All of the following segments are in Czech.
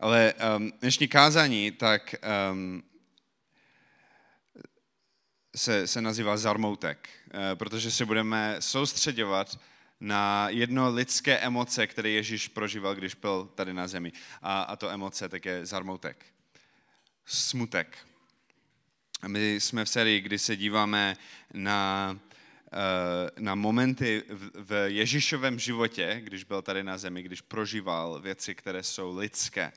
Ale um, dnešní kázání tak um, se, se nazývá Zarmoutek, uh, protože se budeme soustředovat na jedno lidské emoce, které Ježíš prožíval, když byl tady na zemi. A, a to emoce tak je zarmoutek. Smutek. My jsme v sérii, kdy se díváme na, eh, na momenty v Ježíšovém životě, když byl tady na zemi, když prožíval věci, které jsou lidské.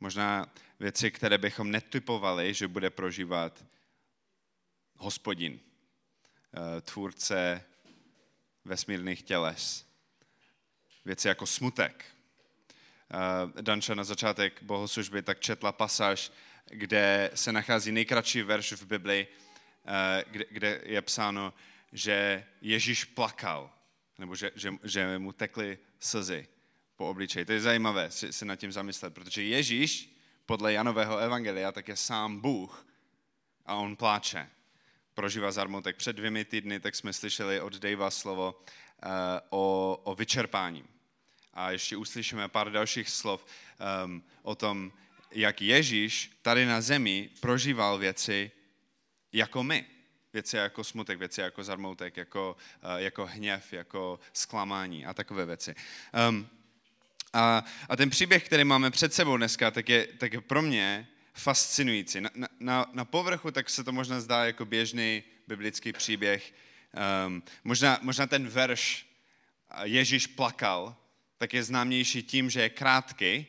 Možná věci, které bychom netypovali, že bude prožívat hospodin, eh, tvůrce vesmírných těles. Věci jako smutek. Eh, Danča na začátek bohoslužby tak četla pasáž, kde se nachází nejkratší verš v Bibli, eh, kde je psáno, že Ježíš plakal, nebo že, že, že mu tekly slzy po obličeji. To je zajímavé si, si nad tím zamyslet, protože Ježíš podle Janového evangelia tak je sám Bůh a on pláče prožívá zarmutek. Před dvěmi týdny tak jsme slyšeli od Davea slovo uh, o, o vyčerpání. A ještě uslyšíme pár dalších slov um, o tom, jak Ježíš tady na zemi prožíval věci jako my. Věci jako smutek, věci jako zarmoutek, jako, uh, jako hněv, jako zklamání a takové věci. Um, a, a ten příběh, který máme před sebou dneska, tak je, tak je pro mě fascinující. Na, na, na povrchu tak se to možná zdá jako běžný biblický příběh. Um, možná, možná ten verš Ježíš plakal, tak je známější tím, že je krátký,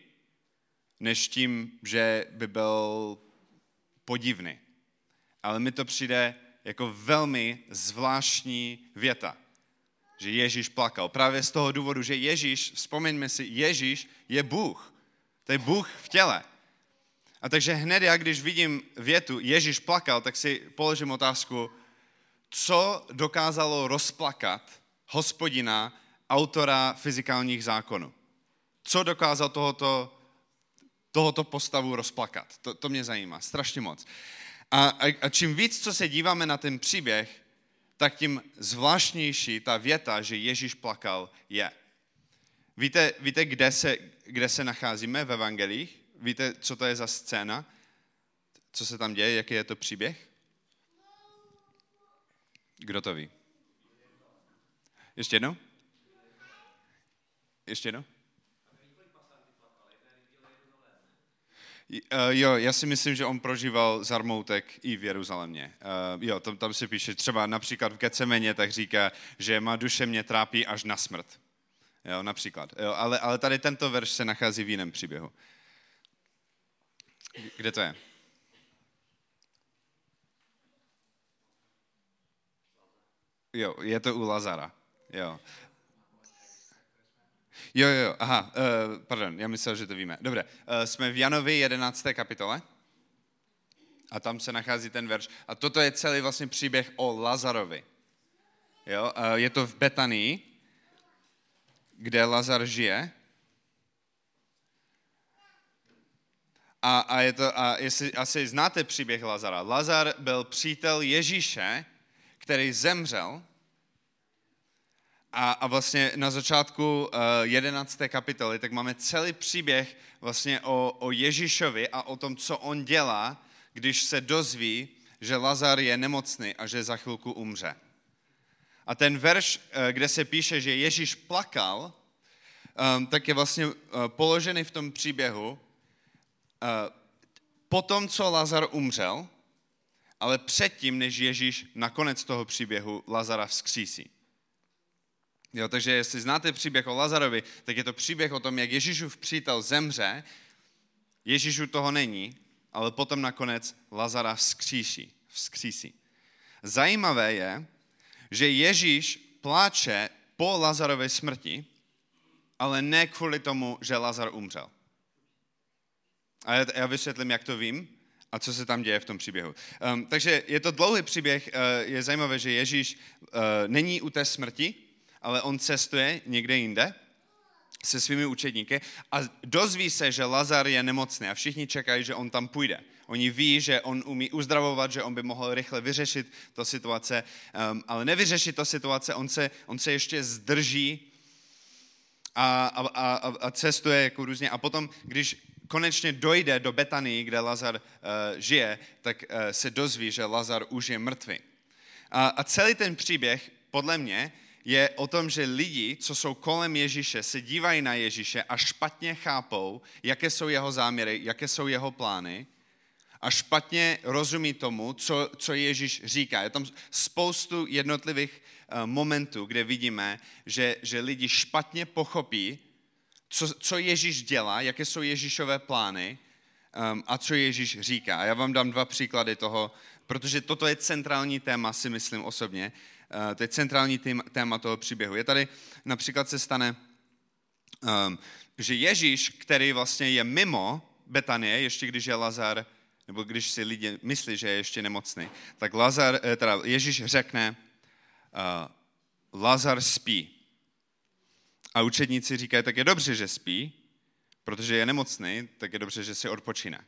než tím, že by byl podivný. Ale mi to přijde jako velmi zvláštní věta, že Ježíš plakal. Právě z toho důvodu, že Ježíš, vzpomeňme si, Ježíš je Bůh. To je Bůh v těle. A takže hned já, když vidím větu Ježíš plakal, tak si položím otázku, co dokázalo rozplakat hospodina, autora fyzikálních zákonů? Co dokázal tohoto, tohoto postavu rozplakat? To, to mě zajímá strašně moc. A, a, a čím víc, co se díváme na ten příběh, tak tím zvláštnější ta věta, že Ježíš plakal, je. Víte, víte kde, se, kde se nacházíme v evangelích? Víte, co to je za scéna? Co se tam děje? Jaký je to příběh? Kdo to ví? Ještě jednou? Ještě jednou? Jo, já si myslím, že on prožíval zarmoutek i v Jeruzalémě. Uh, jo, tam, tam se píše třeba například v Gecemeně, tak říká, že má duše mě trápí až na smrt. Jo, například. Jo, ale, ale tady tento verš se nachází v jiném příběhu. Kde to je? Jo, je to u Lazara. Jo. Jo, jo, aha, uh, pardon, já myslel, že to víme. Dobře, uh, jsme v Janovi 11. kapitole a tam se nachází ten verš. A toto je celý vlastně příběh o Lazarovi. Jo, uh, je to v Betanii, kde Lazar žije A, a, je to, a jestli asi znáte příběh Lazara. Lazar byl přítel Ježíše, který zemřel a, a vlastně na začátku uh, eh, 11. kapitoly, tak máme celý příběh vlastně o, o Ježíšovi a o tom, co on dělá, když se dozví, že Lazar je nemocný a že za chvilku umře. A ten verš, uh, kde se píše, že Ježíš plakal, um, tak je vlastně položený v tom příběhu, Eh, potom, co Lazar umřel, ale předtím, než Ježíš na konec toho příběhu Lazara vzkřísí. Jo, takže jestli znáte příběh o Lazarovi, tak je to příběh o tom, jak Ježíšův přítel zemře, Ježíšu toho není, ale potom nakonec Lazara vzkříší. vzkřísí. Zajímavé je, že Ježíš pláče po Lazarové smrti, ale ne kvůli tomu, že Lazar umřel. A já vysvětlím, jak to vím a co se tam děje v tom příběhu. Um, takže je to dlouhý příběh, uh, je zajímavé, že Ježíš uh, není u té smrti, ale on cestuje někde jinde se svými učedníky a dozví se, že Lazar je nemocný a všichni čekají, že on tam půjde. Oni ví, že on umí uzdravovat, že on by mohl rychle vyřešit to situace, um, ale nevyřešit to situace, on se, on se ještě zdrží a, a, a, a cestuje jako různě. A potom, když konečně dojde do Betanii, kde Lazar uh, žije, tak uh, se dozví, že Lazar už je mrtvý. A, a celý ten příběh, podle mě, je o tom, že lidi, co jsou kolem Ježíše, se dívají na Ježíše a špatně chápou, jaké jsou jeho záměry, jaké jsou jeho plány a špatně rozumí tomu, co, co Ježíš říká. Je tam spoustu jednotlivých uh, momentů, kde vidíme, že, že lidi špatně pochopí, co, co Ježíš dělá, jaké jsou Ježíšové plány um, a co Ježíš říká. A já vám dám dva příklady toho, protože toto je centrální téma, si myslím osobně. Uh, to je centrální téma toho příběhu. Je tady, například se stane, um, že Ježíš, který vlastně je mimo Betanie, ještě když je Lazar, nebo když si lidi myslí, že je ještě nemocný, tak Lazar, eh, teda Ježíš řekne, uh, Lazar spí. A učedníci říkají, tak je dobře, že spí, protože je nemocný, tak je dobře, že si odpočíne.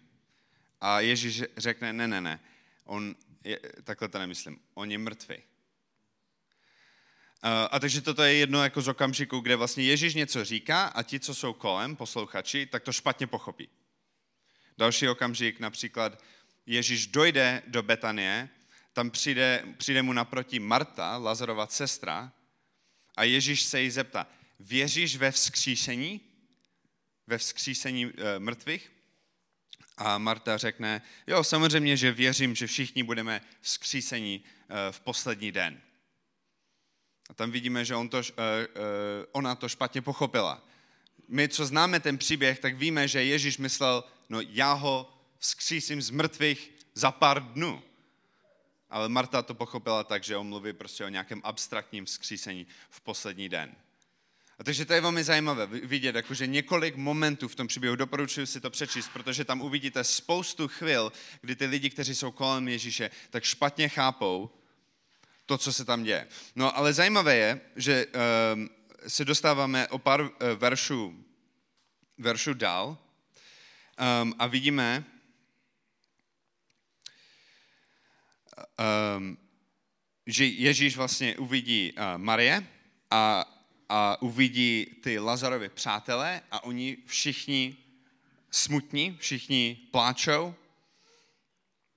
A Ježíš řekne, ne, ne, ne, on je, takhle to nemyslím, on je mrtvý. A takže toto je jedno jako z okamžiku, kde vlastně Ježíš něco říká a ti, co jsou kolem, posluchači, tak to špatně pochopí. Další okamžik, například Ježíš dojde do Betanie, tam přijde, přijde mu naproti Marta, Lazarova sestra, a Ježíš se jí zeptá, věříš ve vzkříšení? Ve vzkříšení e, mrtvých? A Marta řekne, jo, samozřejmě, že věřím, že všichni budeme vzkřísení e, v poslední den. A tam vidíme, že on to, e, e, ona to špatně pochopila. My, co známe ten příběh, tak víme, že Ježíš myslel, no já ho vzkřísím z mrtvých za pár dnů. Ale Marta to pochopila tak, že on mluví prostě o nějakém abstraktním vzkřísení v poslední den. A takže to je velmi zajímavé vidět, jakože několik momentů v tom příběhu, doporučuji si to přečíst, protože tam uvidíte spoustu chvil, kdy ty lidi, kteří jsou kolem Ježíše, tak špatně chápou to, co se tam děje. No ale zajímavé je, že um, se dostáváme o pár uh, veršů, veršů dál um, a vidíme, um, že Ježíš vlastně uvidí uh, Marie a a uvidí ty Lazarovi přátelé a oni všichni smutní, všichni pláčou.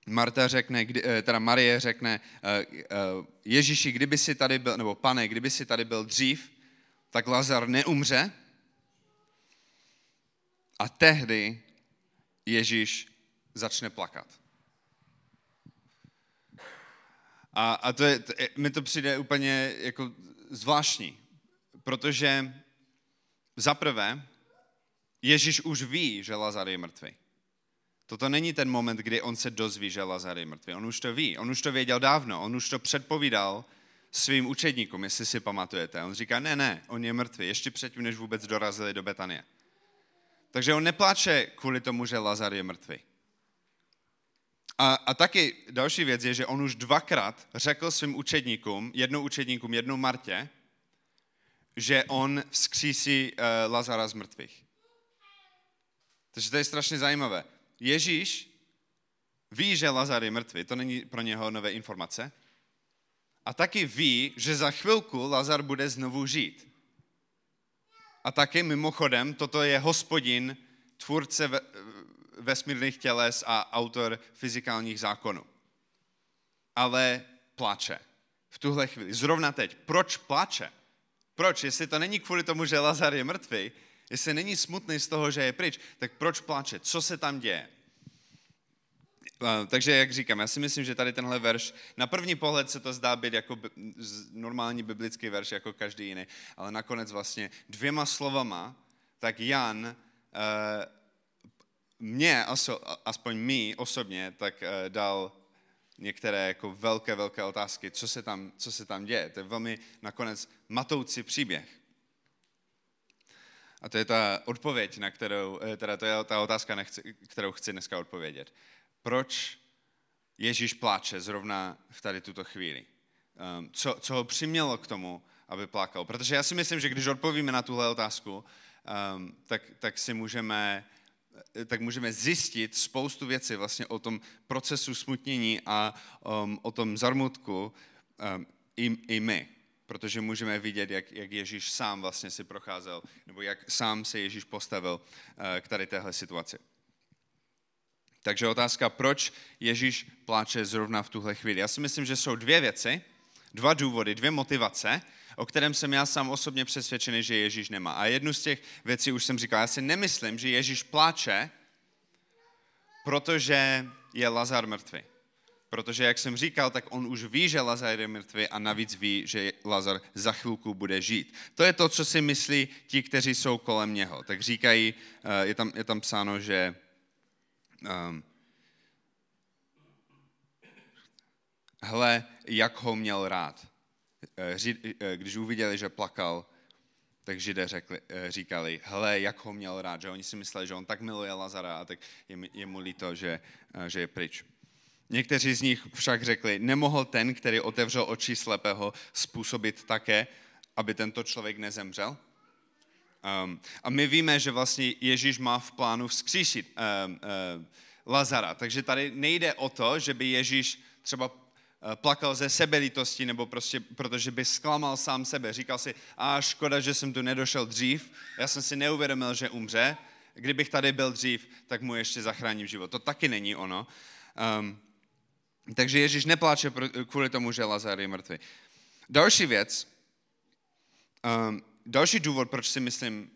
Marta řekne, eh, teda Marie řekne, eh, eh, Ježíši, kdyby si tady byl, nebo pane, kdyby si tady byl dřív, tak Lazar neumře. A tehdy Ježíš začne plakat. A, a to je, to, mi to přijde úplně jako zvláštní, protože zaprvé Ježíš už ví, že Lazar je mrtvý. Toto není ten moment, kdy on se dozví, že Lazar je mrtvý. On už to ví, on už to věděl dávno, on už to předpovídal svým učedníkům, jestli si pamatujete. On říká, ne, ne, on je mrtvý, ještě předtím, než vůbec dorazili do Betanie. Takže on nepláče kvůli tomu, že Lazar je mrtvý. A, a taky další věc je, že on už dvakrát řekl svým učedníkům, jednou učedníkům, jednou Martě, že on vzkřísí uh, Lazara z mrtvých. Takže to je strašně zajímavé. Ježíš ví, že Lazar je mrtvý, to není pro něho nové informace. A taky ví, že za chvilku Lazar bude znovu žít. A taky mimochodem, toto je hospodin, tvůrce vesmírných těles a autor fyzikálních zákonů. Ale plače. V tuhle chvíli. Zrovna teď. Proč plače? Proč? Jestli to není kvůli tomu, že Lazar je mrtvý, jestli není smutný z toho, že je pryč, tak proč pláče? Co se tam děje? Takže jak říkám, já si myslím, že tady tenhle verš, na první pohled se to zdá být jako normální biblický verš, jako každý jiný, ale nakonec vlastně dvěma slovama, tak Jan eh, mě, aspoň mi osobně, tak eh, dal některé jako velké, velké otázky, co se tam, co se tam děje. To je velmi nakonec matoucí příběh. A to je ta odpověď, na kterou, eh, teda to je ta otázka, kterou chci dneska odpovědět. Proč Ježíš pláče zrovna v tady tuto chvíli? Ehm, co, co ho přimělo k tomu, aby plakal? Protože já si myslím, že když odpovíme na tuhle otázku, ehm, tak, tak si můžeme Eh, tak můžeme zjistit spoustu věcí vlastně o tom procesu smutnění a um, o tom zarmutku um, i, i my. Protože můžeme vidět, jak, jak Ježíš sám vlastně si procházel, nebo jak sám se Ježíš postavil uh, k tady téhle situaci. Takže otázka, proč Ježíš pláče zrovna v tuhle chvíli. Já si myslím, že jsou dvě věci, dva důvody, dvě motivace, o kterém jsem já sám osobně přesvědčený, že Ježíš nemá. A jednu z těch věcí už jsem říkal, já si nemyslím, že Ježíš pláče, protože je Lazar mrtvý. Protože, jak jsem říkal, tak on už ví, že Lazar je mrtvý a navíc ví, že Lazar za chvilku bude žít. To je to, co si myslí ti, kteří jsou kolem něho. Tak říkají, eh, je tam, je tam psáno, že um, hle, jak ho měl rád. Eh, eh, když uviděli, že plakal, tak židé řekli, říkali, hele, jak ho měl rád, že oni si mysleli, že on tak miluje Lazara a tak je, je mu líto, že, že je pryč. Někteří z nich však řekli, nemohl ten, který otevřel oči slepého, způsobit také, aby tento člověk nezemřel? Um, a my víme, že vlastně Ježíš má v plánu vzkříšit um, um, Lazara. Takže tady nejde o to, že by Ježíš třeba uh, plakal ze sebelitosti, nebo prostě protože by zklamal sám sebe. Říkal si, a škoda, že jsem tu nedošel dřív, já jsem si neuvědomil, že umře, kdybych tady byl dřív, tak mu ještě zachráním život. To taky není ono. Um, takže Ježíš nepláče kvůli tomu, že Lazar je mrtvý. Další věc, um, další důvod, proč si myslím,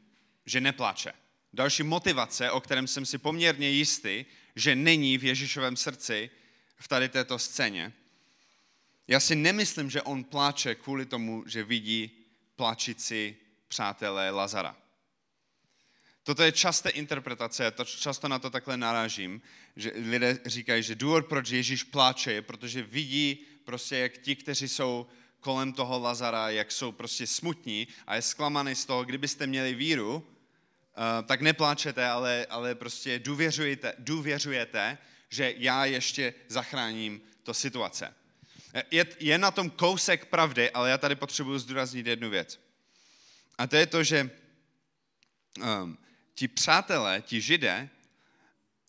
že nepláče. Další motivace, o kterém jsem si poměrně jistý, že není v Ježíšovém srdci v tady této scéně. Já si nemyslím, že on pláče kvůli tomu, že vidí plačici přátelé Lazara. Toto je časté interpretace, to, často na to takhle narážím, že lidé říkají, že důvod, proč Ježíš pláče, je, protože vidí prostě, jak ti, kteří jsou kolem toho Lazara, jak jsou prostě smutní a je zklamaný z toho, kdybyste měli víru, eh, tak nepláčete, ale, ale prostě důvěřujete, důvěřujete, že já ještě zachráním to situace. Je, je na tom kousek pravdy, ale já tady potřebuji zdůraznit jednu věc. A to je to, že um, ti přátelé, ti židé,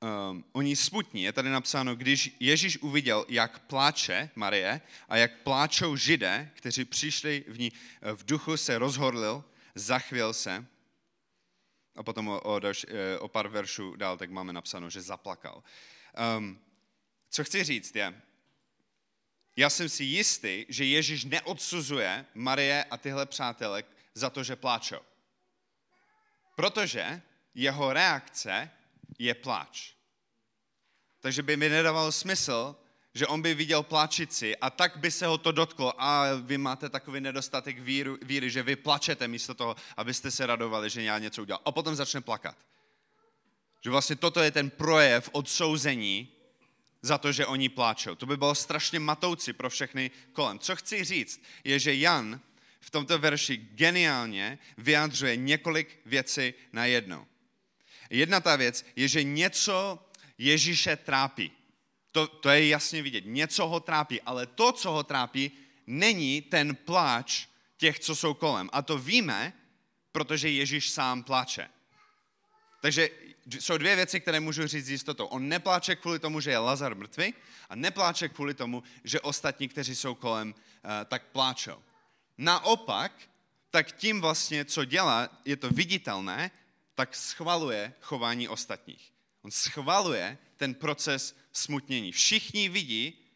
um, oni smutní. Je tady napsáno, když Ježíš uviděl, jak pláče Marie a jak pláčou židé, kteří přišli v ní v duchu, se rozhodl, zachvěl se. A potom o, o, eh, o pár veršů dál, tak máme napsáno, že zaplakal. Um, co chci říct je, já jsem si jistý, že Ježíš neodsuzuje Marie a tyhle přátelé za to, že pláčou. Protože jeho reakce je pláč. Takže by mi nedávalo smysl, že on by viděl pláčici a tak by se ho to dotklo a vy máte takový nedostatek víru, víry, že vy plačete místo toho, abyste se radovali, že já něco udělal. A potom začne plakat. Že vlastně toto je ten projev odsouzení za to, že oni pláčou. To by bylo strašně matoucí pro všechny kolem. Co chci říct, je, že Jan v tomto verši geniálně vyjádřuje několik věcí na jednou. Jedna ta věc je, že něco Ježíše trápí. To, to je jasně vidět. Něco ho trápí, ale to, co ho trápí, není ten pláč těch, co jsou kolem. A to víme, protože Ježíš sám pláče. Takže jsou dvě věci, které můžu říct s jistotou. On nepláče kvůli tomu, že je Lazar mrtvý a nepláče kvůli tomu, že ostatní, kteří jsou kolem, eh, tak pláčou. Naopak, tak tím vlastně, co dělá, je to viditelné, tak schvaluje chování ostatních. On schvaluje ten proces smutnění. Všichni vidí,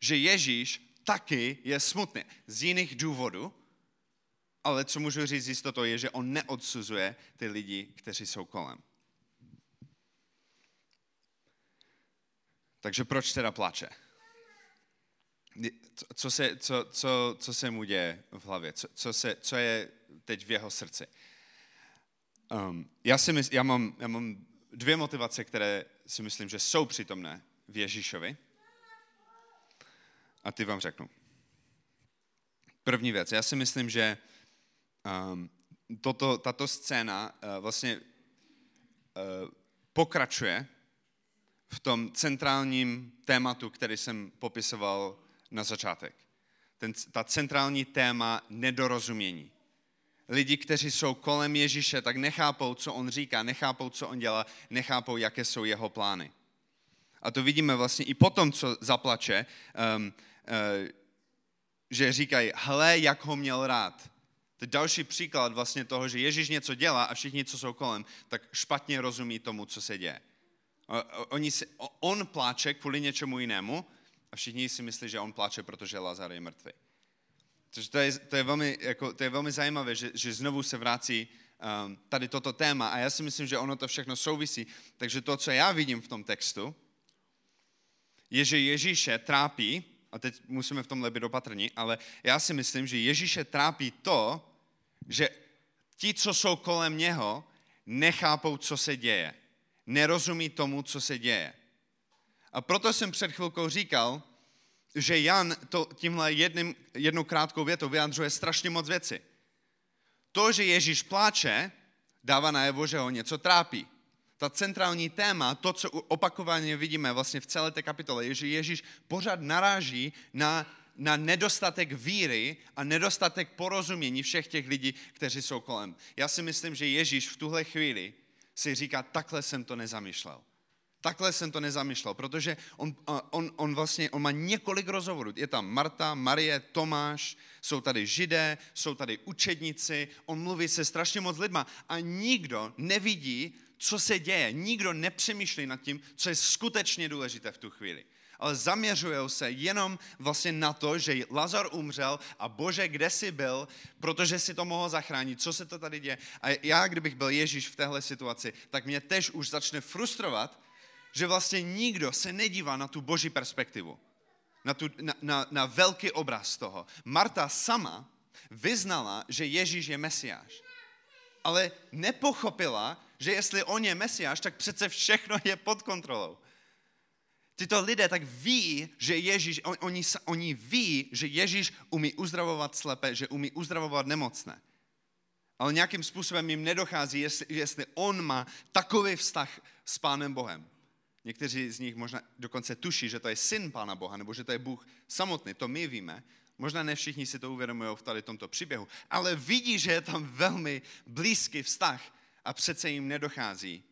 že Ježíš taky je smutný. Z jiných důvodů, ale co můžu říct jistotou je, že on neodsuzuje ty lidi, kteří jsou kolem. Takže proč teda plače? Co se, co, co, co se mu děje v hlavě? Co, co, se, co je teď v jeho srdci? Um, já, si mysl, já, mám, já mám dvě motivace, které si myslím, že jsou přítomné v Ježíšovi. A ty vám řeknu. První věc. Já si myslím, že um, toto, tato scéna uh, vlastně uh, pokračuje v tom centrálním tématu, který jsem popisoval na začátek. Ten, ta centrální téma nedorozumění lidi, kteří jsou kolem Ježíše, tak nechápou, co on říká, nechápou, co on dělá, nechápou, jaké jsou jeho plány. A to vidíme vlastně i potom, co zaplače, um, uh, že říkají, hle, jak ho měl rád. To je další příklad vlastně toho, že Ježíš něco dělá a všichni, co jsou kolem, tak špatně rozumí tomu, co se děje. Oni si, on pláče kvůli něčemu jinému a všichni si myslí, že on pláče, protože Lazar je mrtvý. Takže to je, to je, velmi, jako, to je velmi zajímavé, že, že znovu se vrací um, tady toto téma a já si myslím, že ono to všechno souvisí. Takže to, co já vidím v tom textu, je, že Ježíše trápí, a teď musíme v tomhle být opatrní, ale já si myslím, že Ježíše trápí to, že ti, co jsou kolem něho, nechápou, co se děje. Nerozumí tomu, co se děje. A proto jsem před chvilkou říkal, že Jan to tímhle jedním, jednou krátkou větou vyjadřuje strašně moc věci. To, že Ježíš pláče, dává najevo, že ho něco trápí. Ta centrální téma, to, co opakovaně vidíme vlastně v celé té kapitole, je, že Ježíš pořád naráží na, na nedostatek víry a nedostatek porozumění všech těch lidí, kteří jsou kolem. Já si myslím, že Ježíš v tuhle chvíli si říká, takhle jsem to nezamýšlel. Takhle jsem to nezamýšlel, protože on, on, on vlastně on má několik rozhovorů. Je tam Marta, Marie, Tomáš, jsou tady židé, jsou tady učedníci, on mluví se strašně moc lidma a nikdo nevidí, co se děje. Nikdo nepřemýšlí nad tím, co je skutečně důležité v tu chvíli. Ale zaměřují se jenom vlastně na to, že Lazar umřel a bože, kde jsi byl, protože si to mohl zachránit, co se to tady děje. A já, kdybych byl Ježíš v téhle situaci, tak mě tež už začne frustrovat, že vlastně nikdo se nedívá na tu boží perspektivu, na, tu, na, na, na velký obraz toho. Marta sama vyznala, že Ježíš je Mesiáš, ale nepochopila, že jestli on je Mesiáš, tak přece všechno je pod kontrolou. Tyto lidé tak ví, že Ježíš, on, oni, oni ví, že Ježíš umí uzdravovat slepé, že umí uzdravovat nemocné. Ale nějakým způsobem jim nedochází, jestli, jestli on má takový vztah s Pánem Bohem. Někteří z nich možná dokonce tuší, že to je syn Pána Boha, nebo že to je Bůh samotný, to my víme. Možná ne všichni si to uvědomují v tady tomto příběhu, ale vidí, že je tam velmi blízký vztah a přece jim nedochází,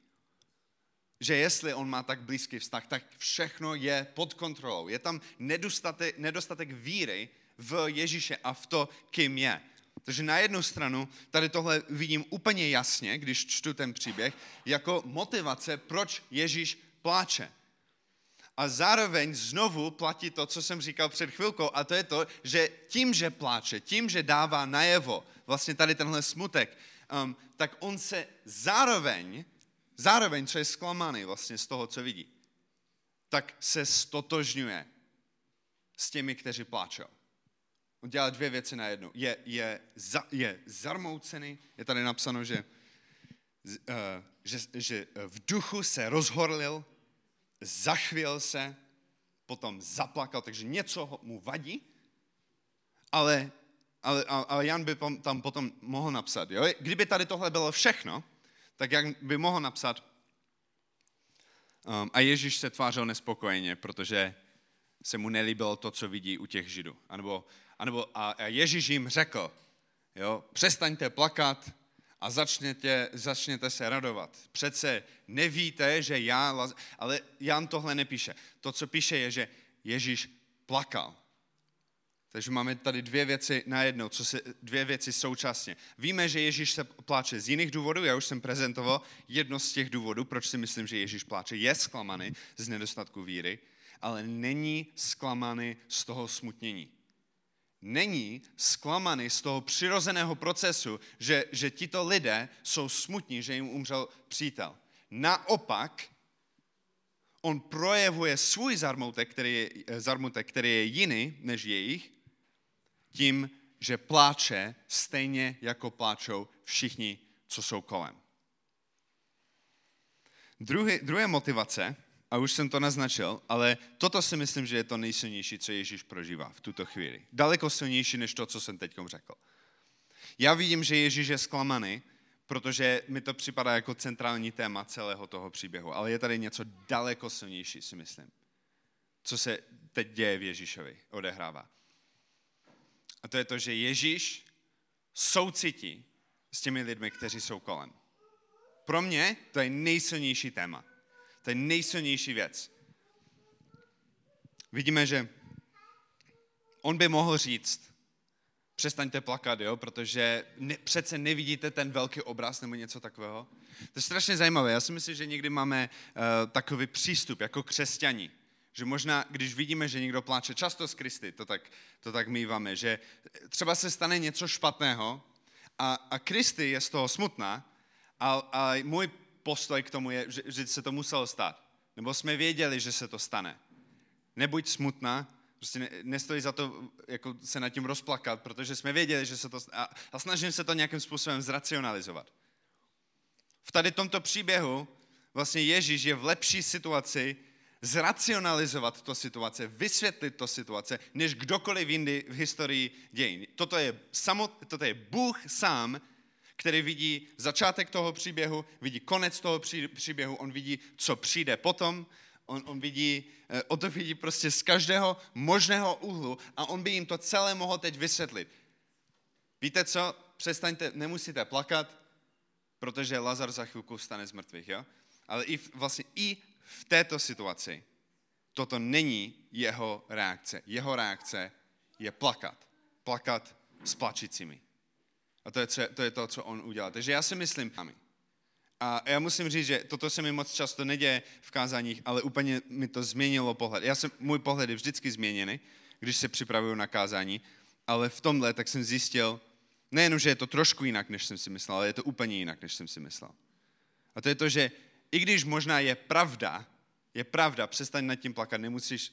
že jestli on má tak blízký vztah, tak všechno je pod kontrolou. Je tam nedostatek, nedostatek víry v Ježíše a v to, kým je. Takže na jednu stranu tady tohle vidím úplně jasně, když čtu ten příběh, jako motivace, proč Ježíš pláče. A zároveň znovu platí to, co jsem říkal před chvilkou, a to je to, že tím, že pláče, tím, že dává najevo vlastně tady tenhle smutek, um, tak on se zároveň, zároveň, co je zklamaný vlastně z toho, co vidí, tak se stotožňuje s těmi, kteří pláčou. On dělá dvě věci na jednu. Je, je, za, je zarmoucený, je tady napsáno, že, uh, že, že v duchu se rozhorlil, zachvěl se, potom zaplakal, takže něco mu vadí, ale ale, ale Jan by tam potom mohl napsat, jo? kdyby tady tohle bylo všechno, tak jak by mohl napsat, um, a Ježíš se tvářil nespokojeně, protože se mu nelíbilo to, co vidí u těch židů. Anebo, anebo a, a Ježíš jim řekl, jo, přestaňte plakat a začněte, začněte se radovat. Přece nevíte, že já, ale Jan tohle nepíše. To, co píše, je, že Ježíš plakal. Takže máme tady dvě věci najednou, co se, dvě věci současně. Víme, že Ježíš se pláče z jiných důvodů, já už jsem prezentoval jedno z těch důvodů, proč si myslím, že Ježíš pláče. Je zklamaný z nedostatku víry, ale není zklamaný z toho smutnění. Není zklamaný z toho přirozeného procesu, že, že tito lidé jsou smutní, že jim umřel přítel. Naopak, on projevuje svůj zarmutek, který je, zarmutek, který je jiný než jejich, tím, že pláče stejně jako pláčou všichni, co jsou kolem. Druhý, druhé motivace, a už jsem to naznačil, ale toto si myslím, že je to nejsilnější, co Ježíš prožívá v tuto chvíli. Daleko silnější než to, co jsem teď řekl. Já vidím, že Ježíš je zklamaný, protože mi to připadá jako centrální téma celého toho příběhu, ale je tady něco daleko silnější, si myslím, co se teď děje v Ježíšovi, odehrává. A to je to, že Ježíš soucití s těmi lidmi, kteří jsou kolem. Pro mě to je nejsilnější téma. To je nejsilnější věc. Vidíme, že on by mohl říct, přestaňte plakat, jo, protože ne, přece nevidíte ten velký obraz nebo něco takového. To je strašně zajímavé. Já si myslím, že někdy máme uh, takový přístup jako křesťani, že možná, když vidíme, že někdo pláče, často z Kristy, to tak, to tak míváme, že třeba se stane něco špatného a, a Kristy je z toho smutná a, a můj postoj k tomu je, že, že se to muselo stát. Nebo jsme věděli, že se to stane. Nebuď smutná, prostě ne, nestojí za to jako se nad tím rozplakat, protože jsme věděli, že se to... A, a snažím se to nějakým způsobem zracionalizovat. V tady tomto příběhu vlastně Ježíš je v lepší situaci zracionalizovat to situace, vysvětlit to situace, než kdokoliv jindy v historii dějin. Toto je, samot, toto je Bůh sám, který vidí začátek toho příběhu, vidí konec toho příběhu, on vidí, co přijde potom, on, on vidí, eh, on to vidí prostě z každého možného úhlu a on by jim to celé mohl teď vysvětlit. Víte co? Přestaňte, nemusíte plakat, protože Lazar za chvilku vstane z mrtvých, jo? Ale i vlastně i v této situaci toto není jeho reakce. Jeho reakce je plakat. Plakat s plačícími. A to je, to je to, co on udělal. Takže já si myslím, a já musím říct, že toto se mi moc často neděje v kázáních, ale úplně mi to změnilo pohled. Já jsem, můj pohled je vždycky změněný, když se připravuju na kázání, ale v tomhle tak jsem zjistil, nejenom, že je to trošku jinak, než jsem si myslel, ale je to úplně jinak, než jsem si myslel. A to je to, že i když možná je pravda, je pravda, přestaň nad tím plakat, nemusíš,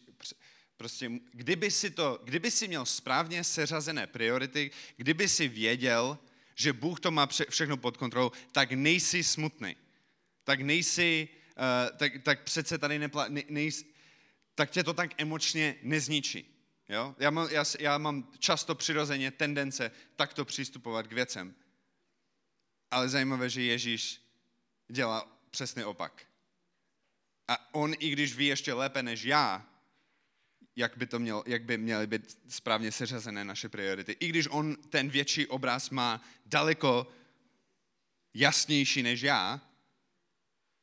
prostě, kdyby si to, kdyby si měl správně seřazené priority, kdyby si věděl, že Bůh to má všechno pod kontrolou, tak nejsi smutný. Tak nejsi, uh, tak, tak přece tady nepla, ne, nejsi, tak tě to tak emočně nezničí. Jo? Já, mám, já, já mám často přirozeně tendence takto přistupovat k věcem. Ale zajímavé, že Ježíš dělá přesný opak. A on, i když ví ještě lépe než já, jak by, to mělo, jak by měly být správně seřazené naše priority. I když on ten větší obraz má daleko jasnější než já,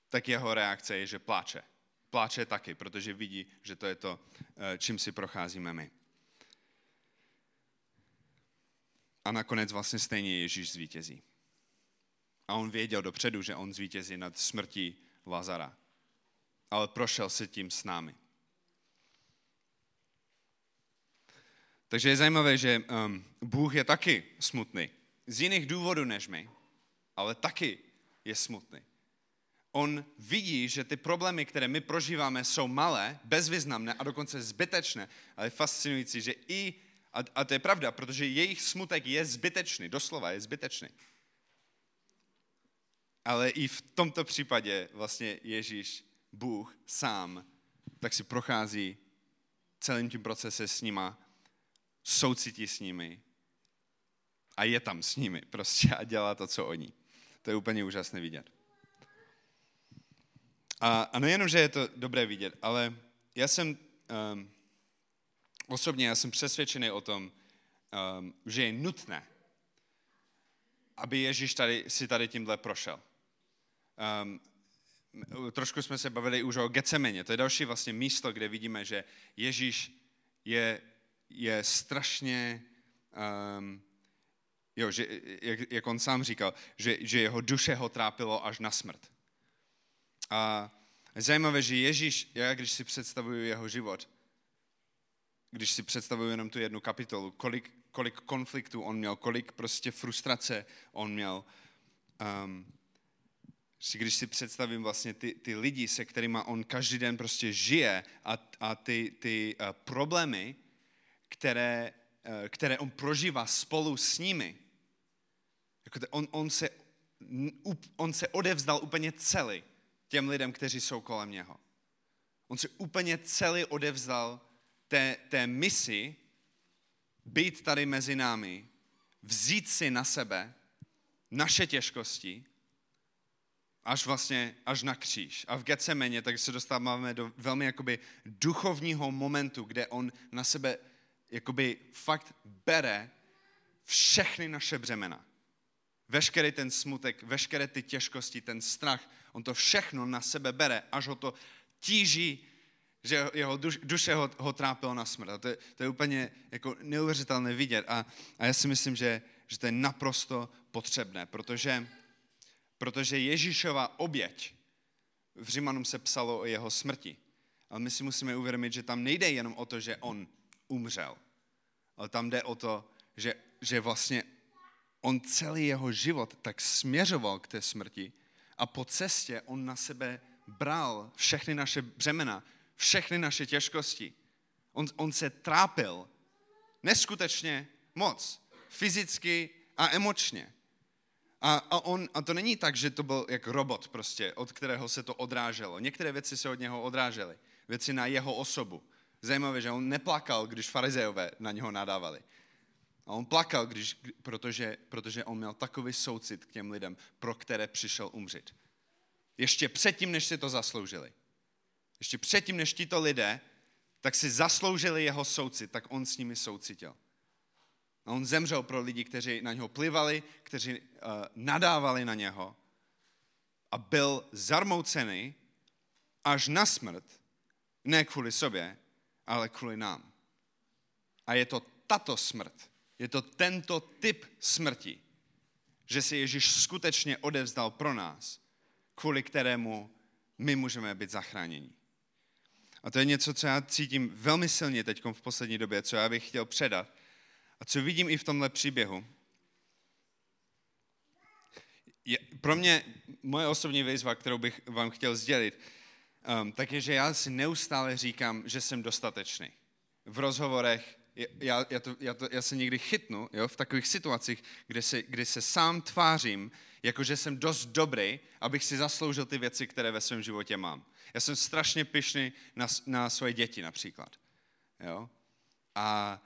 tak jeho reakce je, že pláče. Pláče taky, protože vidí, že to je to, eh, čím si procházíme my. A nakonec vlastně stejně Ježíš zvítězí. A on věděl dopředu, že on zvítězí nad smrtí Lazara. Ale prošel se tím s námi. Takže je zajímavé, že um, Bůh je taky smutný. Z jiných důvodů než my, ale taky je smutný. On vidí, že ty problémy, které my prožíváme, jsou malé, bezvýznamné a dokonce zbytečné. Ale fascinující, že i, a, a to je pravda, protože jejich smutek je zbytečný, doslova je zbytečný. Ale i v tomto případě vlastně Ježíš, Bůh sám, tak si prochází celým tím procesem s nima soucití s nimi a je tam s nimi prostě a dělá to, co oni. To je úplně úžasné vidět. A, a nejenom, že je to dobré vidět, ale já jsem um, osobně já jsem přesvědčený o tom, um, že je nutné, aby Ježíš tady, si tady tímhle prošel. Um, trošku jsme se bavili už o Gecemeně. To je další vlastně místo, kde vidíme, že Ježíš je je strašně, um, jo, že, jak, jak on sám říkal, že, že jeho duše ho trápilo až na smrt. A zajímavé, že Ježíš, já když si představuju jeho život, když si představuju jenom tu jednu kapitolu, kolik, kolik konfliktů on měl, kolik prostě frustrace on měl, um, když si představím vlastně ty, ty lidi, se kterými on každý den prostě žije a, a ty, ty uh, problémy, které, eh, které on prožívá spolu s nimi. Jako on, on, se, on se odevzdal úplně celý těm lidem, kteří jsou kolem něho. On se úplně celý odevzdal té, té misi být tady mezi námi, vzít si na sebe naše těžkosti, až vlastně, až na kříž. A v Getsemeně tak se dostáváme do velmi jakoby duchovního momentu, kde on na sebe jakoby fakt bere všechny naše břemena. Veškerý ten smutek, veškeré ty těžkosti, ten strach, on to všechno na sebe bere, až ho to tíží že jeho duš, duše ho, ho trápilo na smrt. A to je, to je úplně jako neuvěřitelné vidět. A, a já si myslím, že, že to je naprosto potřebné, protože, protože Ježíšova oběť, v Římanům se psalo o jeho smrti, ale my si musíme uvědomit, že tam nejde jenom o to, že on umřel, ale tam jde o to, že, že vlastně on celý jeho život tak směřoval k té smrti a po cestě on na sebe bral všechny naše břemena, všechny naše těžkosti. On, on se trápil neskutečně moc, fyzicky a emočně. A, a, on, a to není tak, že to byl jak robot prostě, od kterého se to odráželo. Některé věci se od něho odrážely, věci na jeho osobu. Zajímavé, že on neplakal, když farizejové na něho nadávali. A on plakal, když, protože, protože on měl takový soucit k těm lidem, pro které přišel umřít. Ještě předtím, než si to zasloužili. Ještě předtím, než tito lidé, tak si zasloužili jeho soucit, tak on s nimi soucitil. A on zemřel pro lidi, kteří na něho plivali, kteří uh, nadávali na něho a byl zarmoucený až na smrt, ne kvůli sobě, ale kvůli nám. A je to tato smrt, je to tento typ smrti, že se Ježíš skutečně odevzdal pro nás, kvůli kterému my můžeme být zachráněni. A to je něco, co já cítím velmi silně teď v poslední době, co já bych chtěl předat a co vidím i v tomhle příběhu. Je, pro mě moje osobní výzva, kterou bych vám chtěl sdělit, um, tak je, že já si neustále říkám, že jsem dostatečný. V rozhovorech, já, já, to, já, to, já se někdy chytnu jo, v takových situacích, kde se, kde se sám tvářím, jako že jsem dost dobrý, abych si zasloužil ty věci, které ve svém životě mám. Já jsem strašně pišný na, na svoje děti například. Jo? A,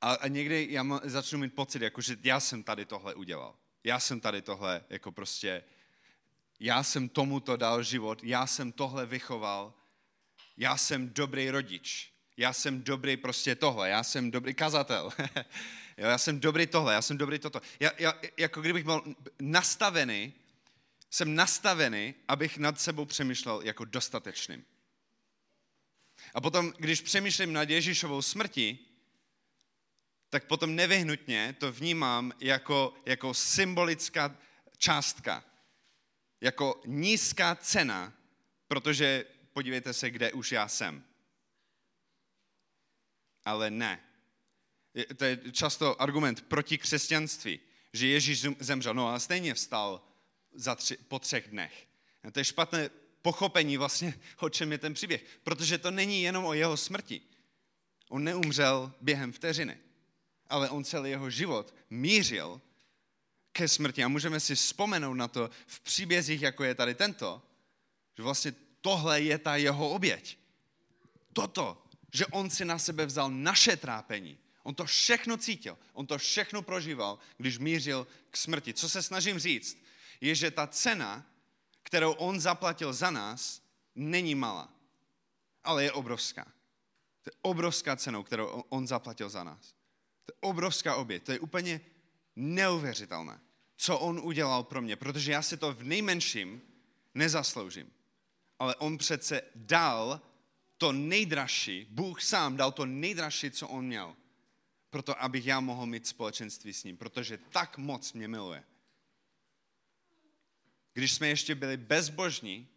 a, a někdy já začnu mít pocit, jako že já jsem tady tohle udělal. Já jsem tady tohle, jako prostě, já jsem tomuto dal život, já jsem tohle vychoval, já jsem dobrý rodič, já jsem dobrý prostě tohle, já jsem dobrý kazatel, já jsem dobrý tohle, já jsem dobrý toto. Já, já, jako kdybych byl nastavený jsem nastavený, abych nad sebou přemýšlel jako dostatečným. A potom, když přemýšlím nad Ježíšovou smrti, tak potom nevyhnutně to vnímám jako, jako symbolická částka, jako nízká cena, protože podívejte se, kde už já jsem. Ale ne. To je často argument proti křesťanství, že Ježíš zemřel, no a stejně vstal za tři, po třech dnech. To je špatné pochopení vlastně, o čem je ten příběh. Protože to není jenom o jeho smrti. On neumřel během vteřiny, ale on celý jeho život mířil ke smrti. A můžeme si vzpomenout na to v příbězích, jako je tady tento, že vlastně tohle je ta jeho oběť. Toto, že on si na sebe vzal naše trápení. On to všechno cítil, on to všechno prožíval, když mířil k smrti. Co se snažím říct? je, že ta cena, kterou on zaplatil za nás, není malá, ale je obrovská. To je obrovská cena, kterou on zaplatil za nás. To je obrovská oběť. To je úplně neuvěřitelné, co on udělal pro mě, protože já si to v nejmenším nezasloužím. Ale on přece dal to nejdražší, Bůh sám dal to nejdražší, co on měl, proto abych já mohl mít společenství s ním, protože tak moc mě miluje když jsme ještě byli bezbožní,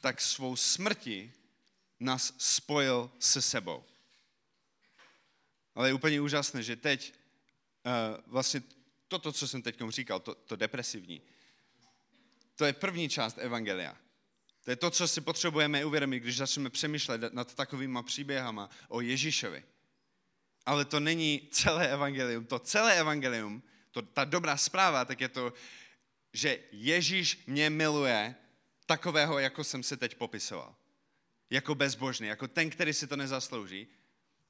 tak svou smrti nás spojil se sebou. Ale je úplně úžasné, že teď uh, vlastně toto, co jsem teď říkal, to, to depresivní, to je první část Evangelia. To je to, co si potřebujeme uvědomit, když začneme přemýšlet nad takovýma příběhama o Ježíšovi. Ale to není celé evangelium. To celé evangelium, to, ta dobrá zpráva, tak je to, že Ježíš mě miluje takového, jako jsem se teď popisoval. Jako bezbožný, jako ten, který si to nezaslouží.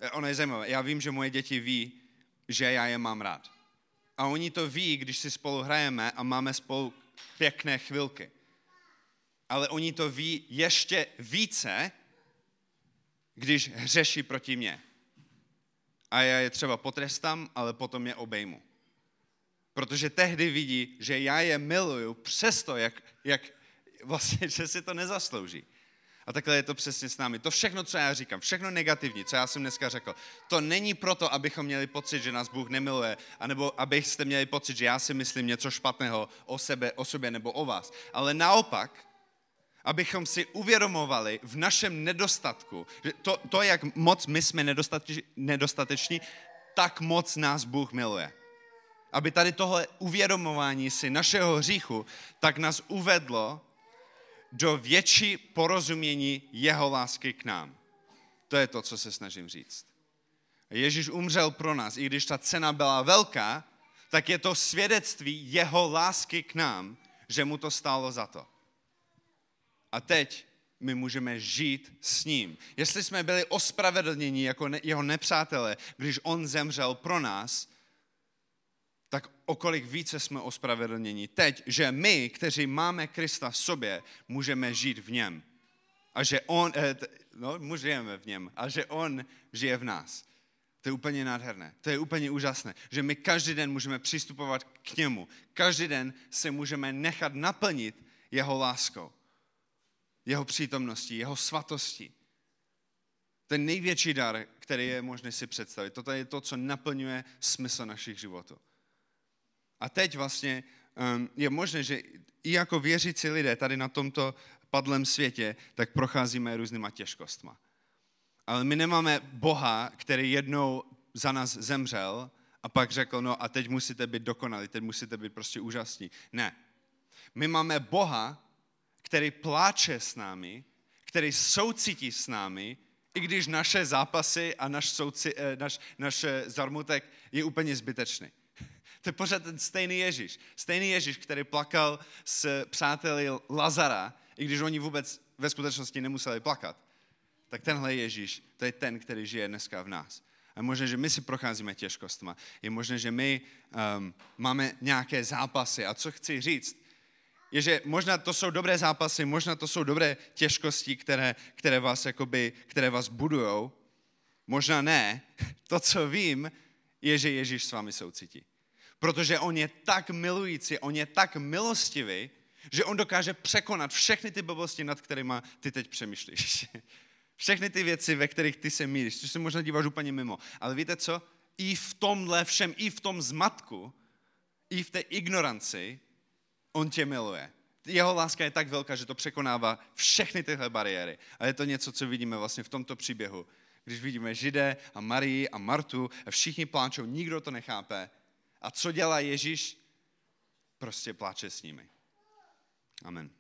Eh, ono je zajímavé. Já vím, že moje děti ví, že já je mám rád. A oni to ví, když si spolu hrajeme a máme spolu pěkné chvilky. Ale oni to ví ještě více, když hřeší proti mně. A já je třeba potrestám, ale potom je obejmu. Protože tehdy vidí, že já je miluju přesto, jak, jak vlastně, že si to nezaslouží. A takhle je to přesně s námi. To všechno, co já říkám, všechno negativní, co já jsem dneska řekl, to není proto, abychom měli pocit, že nás Bůh nemiluje, anebo abyste měli pocit, že já si myslím něco špatného o, sebe, o sobě nebo o vás. Ale naopak, abychom si uvědomovali v našem nedostatku, že to, to jak moc my jsme nedostateční, tak moc nás Bůh miluje. Aby tady tohle uvědomování si našeho hříchu, tak nás uvedlo do větší porozumění jeho lásky k nám. To je to, co se snažím říct. Ježíš umřel pro nás, i když ta cena byla velká, tak je to svědectví jeho lásky k nám, že mu to stálo za to. A teď my můžeme žít s ním. Jestli jsme byli ospravedlněni jako jeho nepřátelé, když on zemřel pro nás, okolik více jsme ospravedlněni teď, že my, kteří máme Krista v sobě, můžeme žít v něm. A že on, eh, no, můžeme v něm, a že on žije v nás. To je úplně nádherné, to je úplně úžasné, že my každý den můžeme přistupovat k němu. Každý den se můžeme nechat naplnit jeho láskou, jeho přítomností, jeho svatostí. Ten největší dar, který je možné si představit. Toto je to, co naplňuje smysl našich životů. A teď vlastně um, je možné, že i jako věřící lidé tady na tomto padlém světě, tak procházíme různýma těžkostma. Ale my nemáme Boha, který jednou za nás zemřel a pak řekl, no a teď musíte být dokonalí, teď musíte být prostě úžasní. Ne. My máme Boha, který pláče s námi, který soucítí s námi, i když naše zápasy a naš, souci, eh, naš, naš zarmutek je úplně zbytečný. To je pořád ten stejný Ježíš. Stejný Ježíš, který plakal s přáteli Lazara, i když oni vůbec ve skutečnosti nemuseli plakat. Tak tenhle Ježíš, to je ten, který žije dneska v nás. A je možné, že my si procházíme těžkostma. Je možné, že my um, máme nějaké zápasy. A co chci říct, je, že možná to jsou dobré zápasy, možná to jsou dobré těžkosti, které, které vás, jakoby, které vás budujou. Možná ne. To, co vím, je, že Ježíš s vámi soucítí. Protože on je tak milující, on je tak milostivý, že on dokáže překonat všechny ty blbosti, nad kterými ty teď přemýšlíš. Všechny ty věci, ve kterých ty se míříš, což se možná díváš úplně mimo. Ale víte co? I v tomhle všem, i v tom zmatku, i v té ignoranci, on tě miluje. Jeho láska je tak velká, že to překonává všechny tyhle bariéry. A je to něco, co vidíme vlastně v tomto příběhu. Když vidíme Židé a Marii a Martu a všichni pláčou, nikdo to nechápe, a co dělá Ježíš? Prostě pláče s nimi. Amen.